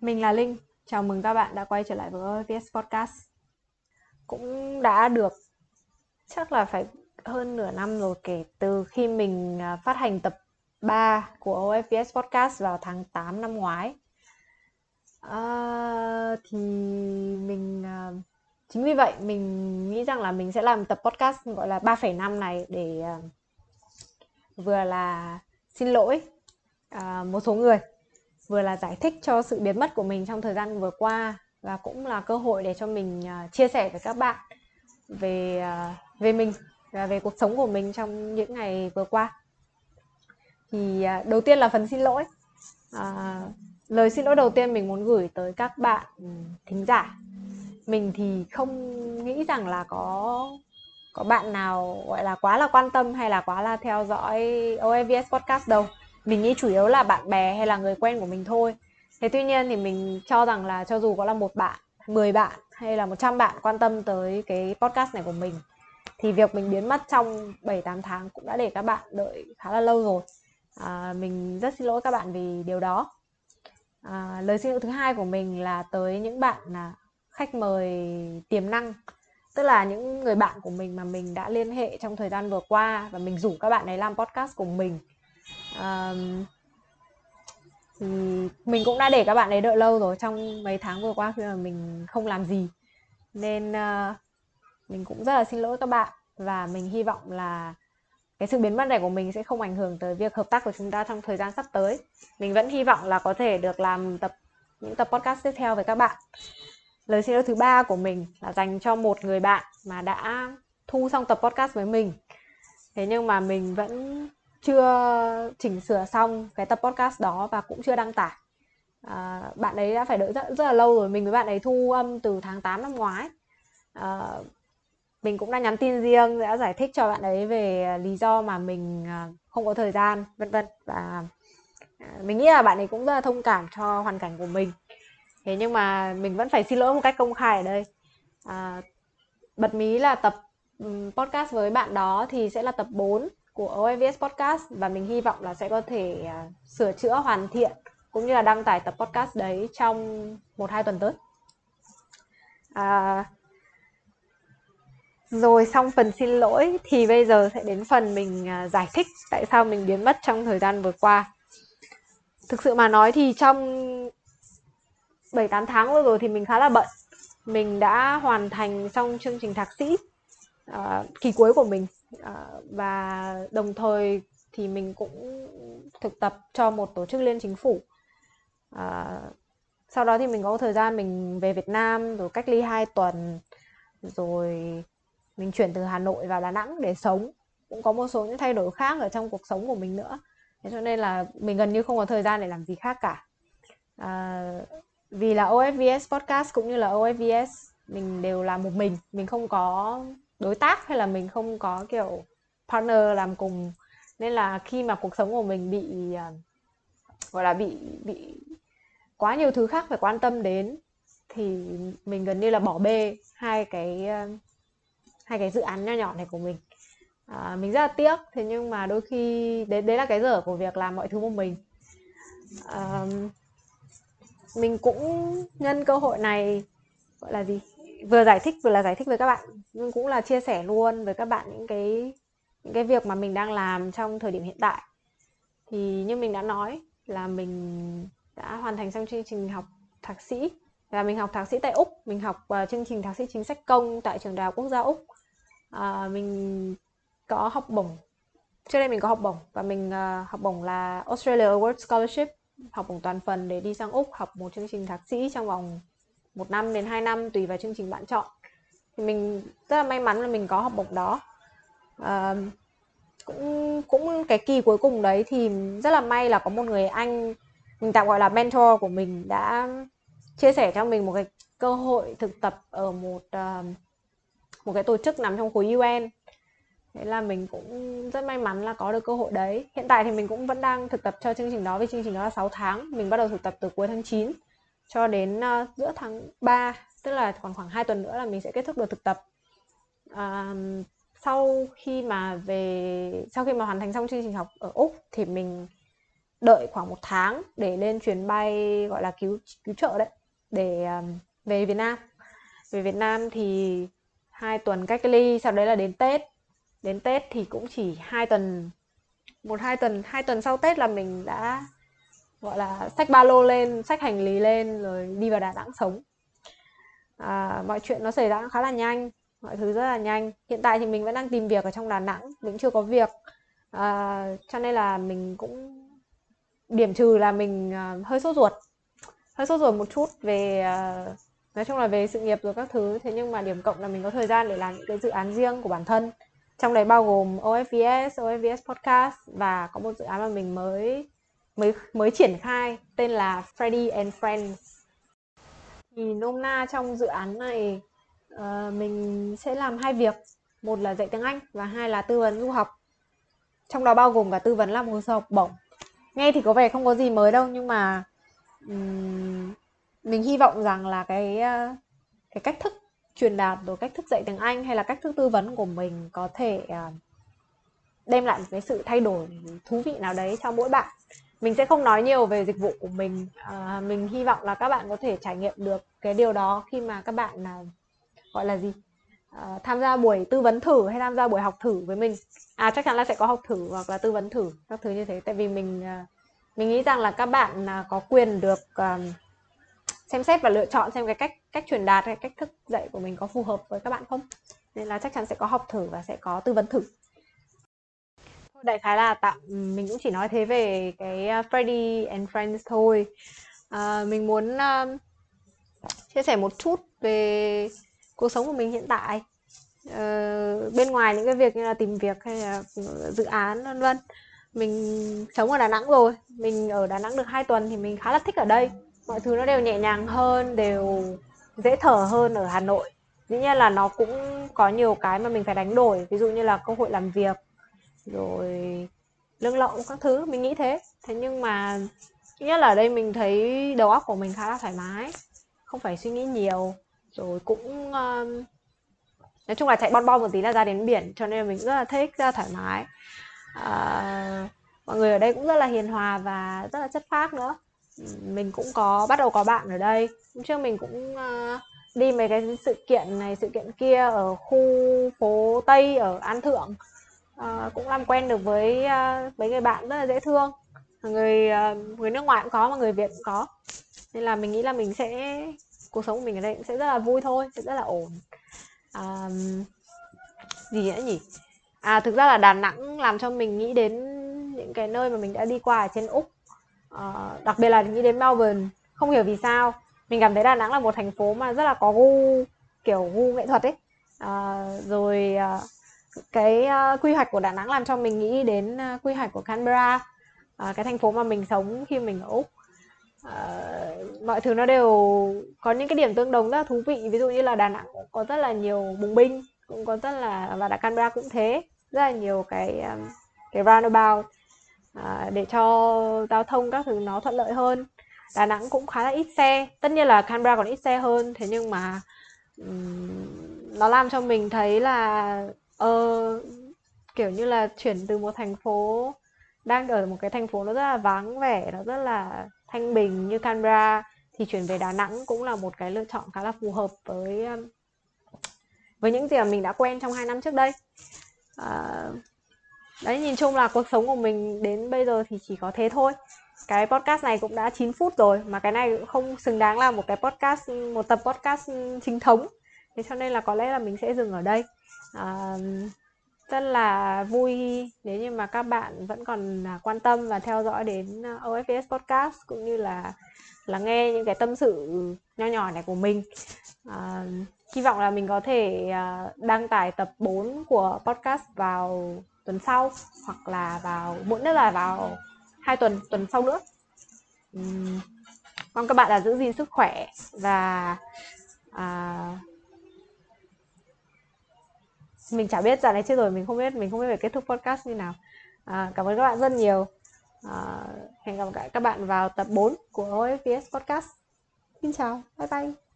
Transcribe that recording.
Mình là Linh, chào mừng các bạn đã quay trở lại với VS Podcast. Cũng đã được chắc là phải hơn nửa năm rồi kể từ khi mình à, phát hành tập 3 của OFVS Podcast vào tháng 8 năm ngoái. À, thì mình à, chính vì vậy mình nghĩ rằng là mình sẽ làm tập podcast gọi là 3,5 này để à, vừa là xin lỗi một số người vừa là giải thích cho sự biến mất của mình trong thời gian vừa qua và cũng là cơ hội để cho mình uh, chia sẻ với các bạn về uh, về mình và về cuộc sống của mình trong những ngày vừa qua. Thì uh, đầu tiên là phần xin lỗi. Uh, lời xin lỗi đầu tiên mình muốn gửi tới các bạn thính giả. Mình thì không nghĩ rằng là có có bạn nào gọi là quá là quan tâm hay là quá là theo dõi Oevs podcast đâu mình nghĩ chủ yếu là bạn bè hay là người quen của mình thôi. Thế tuy nhiên thì mình cho rằng là cho dù có là một bạn 10 bạn hay là 100 bạn quan tâm tới cái podcast này của mình thì việc mình biến mất trong 7-8 tháng cũng đã để các bạn đợi khá là lâu rồi. À, mình rất xin lỗi các bạn vì điều đó. À, lời xin lỗi thứ hai của mình là tới những bạn là khách mời tiềm năng tức là những người bạn của mình mà mình đã liên hệ trong thời gian vừa qua và mình rủ các bạn ấy làm podcast cùng mình um, thì mình cũng đã để các bạn ấy đợi lâu rồi. Trong mấy tháng vừa qua khi mà mình không làm gì nên uh, mình cũng rất là xin lỗi các bạn. Và mình hy vọng là cái sự biến mất này của mình sẽ không ảnh hưởng tới việc hợp tác của chúng ta trong thời gian sắp tới. Mình vẫn hy vọng là có thể được làm tập những tập podcast tiếp theo với các bạn. Lời xin lỗi thứ ba của mình là dành cho một người bạn mà đã thu xong tập podcast với mình. Thế nhưng mà mình vẫn chưa chỉnh sửa xong cái tập podcast đó và cũng chưa đăng tải. À, bạn ấy đã phải đợi rất, rất là lâu rồi. Mình với bạn ấy thu âm từ tháng 8 năm ngoái. À, mình cũng đã nhắn tin riêng đã giải thích cho bạn ấy về lý do mà mình à, không có thời gian vân vân. Và à, mình nghĩ là bạn ấy cũng rất là thông cảm cho hoàn cảnh của mình. Thế nhưng mà mình vẫn phải xin lỗi một cách công khai ở đây. À, bật mí là tập podcast với bạn đó thì sẽ là tập 4 của OMVS Podcast và mình hy vọng là sẽ có thể uh, sửa chữa hoàn thiện cũng như là đăng tải tập podcast đấy trong một hai tuần tới. À, rồi xong phần xin lỗi thì bây giờ sẽ đến phần mình uh, giải thích tại sao mình biến mất trong thời gian vừa qua. Thực sự mà nói thì trong 7-8 tháng vừa rồi thì mình khá là bận. Mình đã hoàn thành xong chương trình thạc sĩ uh, kỳ cuối của mình À, và đồng thời thì mình cũng thực tập cho một tổ chức liên chính phủ. À, sau đó thì mình có thời gian mình về Việt Nam rồi cách ly 2 tuần rồi mình chuyển từ Hà Nội vào Đà Nẵng để sống. Cũng có một số những thay đổi khác ở trong cuộc sống của mình nữa. Thế cho nên là mình gần như không có thời gian để làm gì khác cả. À, vì là OFVS podcast cũng như là OFVS mình đều làm một mình. Mình không có đối tác hay là mình không có kiểu partner làm cùng? Nên là khi mà cuộc sống của mình bị à, gọi là bị bị quá nhiều thứ khác phải quan tâm đến thì mình gần như là bỏ bê hai cái à, hai cái dự án nho nhỏ này của mình. À, mình rất là tiếc thế nhưng mà đôi khi đấy đấy là cái dở của việc làm mọi thứ một mình. À, mình cũng nhân cơ hội này gọi là gì? Vừa giải thích vừa là giải thích với các bạn nhưng cũng là chia sẻ luôn với các bạn những cái những cái việc mà mình đang làm trong thời điểm hiện tại. Thì như mình đã nói là mình đã hoàn thành xong chương trình học thạc sĩ và mình học thạc sĩ tại úc mình học uh, chương trình thạc sĩ chính sách công tại trường đại học quốc gia úc. Uh, mình có học bổng trước đây mình có học bổng và mình uh, học bổng là Australia Award Scholarship học bổng toàn phần để đi sang úc học một chương trình thạc sĩ trong vòng một năm đến 2 năm tùy vào chương trình bạn chọn. Thì mình rất là may mắn là mình có học bổng đó. À, cũng cũng cái kỳ cuối cùng đấy thì rất là may là có một người anh mình tạm gọi là mentor của mình đã chia sẻ cho mình một cái cơ hội thực tập ở một uh, một cái tổ chức nằm trong khối UN thế là mình cũng rất may mắn là có được cơ hội đấy. Hiện tại thì mình cũng vẫn đang thực tập cho chương trình đó vì chương trình đó là 6 tháng. Mình bắt đầu thực tập từ cuối tháng 9 cho đến uh, giữa tháng 3 tức là còn khoảng 2 tuần nữa là mình sẽ kết thúc được thực tập. Uh, sau khi mà về sau khi mà hoàn thành xong chương trình học ở úc thì mình đợi khoảng một tháng để lên chuyến bay gọi là cứu cứu trợ đấy để um, về Việt Nam. Về Việt Nam thì hai tuần cách ly sau đấy là đến Tết. Đến Tết thì cũng chỉ hai tuần một hai tuần hai tuần sau Tết là mình đã gọi là xách ba lô lên xách hành lý lên rồi đi vào Đà Nẵng sống. À, mọi chuyện nó xảy ra khá là nhanh mọi thứ rất là nhanh. Hiện tại thì mình vẫn đang tìm việc ở trong Đà Nẵng mình chưa có việc. À, cho nên là mình cũng điểm trừ là mình uh, hơi sốt ruột hơi sốt ruột một chút về uh, nói chung là về sự nghiệp rồi các thứ. Thế nhưng mà điểm cộng là mình có thời gian để làm những cái dự án riêng của bản thân. Trong đấy bao gồm OFVS, OFVS Podcast và có một dự án mà mình mới mới mới triển khai tên là Freddy and Friends. Thì nôm na trong dự án này uh, mình sẽ làm hai việc. Một là dạy tiếng Anh và hai là tư vấn du học. Trong đó bao gồm cả tư vấn làm hồ sơ học bổng. Nghe thì có vẻ không có gì mới đâu nhưng mà um, mình hy vọng rằng là cái uh, cái cách thức truyền đạt rồi cách thức dạy tiếng Anh hay là cách thức tư vấn của mình có thể uh, đem lại một cái sự thay đổi thú vị nào đấy cho mỗi bạn mình sẽ không nói nhiều về dịch vụ của mình. À, mình hy vọng là các bạn có thể trải nghiệm được cái điều đó khi mà các bạn à, gọi là gì? À, tham gia buổi tư vấn thử hay tham gia buổi học thử với mình. À chắc chắn là sẽ có học thử hoặc là tư vấn thử các thứ như thế. Tại vì mình à, mình nghĩ rằng là các bạn à, có quyền được à, xem xét và lựa chọn xem cái cách cách truyền đạt hay cách thức dạy của mình có phù hợp với các bạn không? Nên là chắc chắn sẽ có học thử và sẽ có tư vấn thử đại khái là tạm ừ, mình cũng chỉ nói thế về cái uh, Freddy and Friends thôi. À, mình muốn uh, chia sẻ một chút về cuộc sống của mình hiện tại. Uh, bên ngoài những cái việc như là tìm việc hay là dự án vân vân. Mình sống ở Đà Nẵng rồi. Mình ở Đà Nẵng được 2 tuần thì mình khá là thích ở đây. Mọi thứ nó đều nhẹ nhàng hơn đều dễ thở hơn ở Hà Nội. Dĩ nhiên là nó cũng có nhiều cái mà mình phải đánh đổi. Ví dụ như là cơ hội làm việc rồi lương lậu các thứ mình nghĩ thế. Thế nhưng mà nhất là ở đây mình thấy đầu óc của mình khá là thoải mái không phải suy nghĩ nhiều. Rồi cũng um, nói chung là chạy bon bon một tí là ra đến biển cho nên mình rất là thích rất là thoải mái. Uh, mọi người ở đây cũng rất là hiền hòa và rất là chất phác nữa. Mình cũng có bắt đầu có bạn ở đây. Hôm trước mình cũng uh, đi mấy cái sự kiện này sự kiện kia ở khu phố tây ở an thượng uh, cũng làm quen được với uh, mấy người bạn rất là dễ thương. Người uh, người nước ngoài cũng có mà người việt cũng có. Nên là mình nghĩ là mình sẽ cuộc sống của mình ở đây cũng sẽ rất là vui thôi sẽ rất là ổn. Um, gì nữa nhỉ? À thực ra là đà nẵng làm cho mình nghĩ đến những cái nơi mà mình đã đi qua ở trên úc. Uh, đặc biệt là nghĩ đến melbourne. Không hiểu vì sao. Mình cảm thấy đà nẵng là một thành phố mà rất là có gu kiểu gu nghệ thuật ấy. Uh, rồi uh, cái uh, quy hoạch của Đà Nẵng làm cho mình nghĩ đến uh, quy hoạch của Canberra uh, cái thành phố mà mình sống khi mình ở Úc. Uh, mọi thứ nó đều có những cái điểm tương đồng rất là thú vị. Ví dụ như là Đà Nẵng cũng có rất là nhiều bùng binh cũng có rất là và Đà Canberra cũng thế rất là nhiều cái um, cái roundabout uh, để cho giao thông các thứ nó thuận lợi hơn. Đà Nẵng cũng khá là ít xe. Tất nhiên là Canberra còn ít xe hơn thế nhưng mà um, nó làm cho mình thấy là Ờ, kiểu như là chuyển từ một thành phố đang ở một cái thành phố nó rất là vắng vẻ, nó rất là thanh bình như Canberra thì chuyển về Đà Nẵng cũng là một cái lựa chọn khá là phù hợp với um, với những gì mà mình đã quen trong hai năm trước đây. À, đấy nhìn chung là cuộc sống của mình đến bây giờ thì chỉ có thế thôi. Cái podcast này cũng đã 9 phút rồi mà cái này cũng không xứng đáng là một cái podcast một tập podcast chính thống. Thế cho nên là có lẽ là mình sẽ dừng ở đây. À, rất là vui nếu như mà các bạn vẫn còn à, quan tâm và theo dõi đến à, OFS Podcast cũng như là là nghe những cái tâm sự nho nhỏ này của mình. À, hy vọng là mình có thể à, đăng tải tập 4 của podcast vào tuần sau hoặc là vào muộn nhất là vào hai tuần tuần sau nữa. Mong các bạn là giữ gìn sức khỏe và à, mình chả biết dạo này chưa rồi mình không biết mình không biết về kết thúc podcast như nào. À, cảm ơn các bạn rất nhiều. À, hẹn gặp lại các bạn vào tập 4 của OFVS podcast. Xin chào bye bye.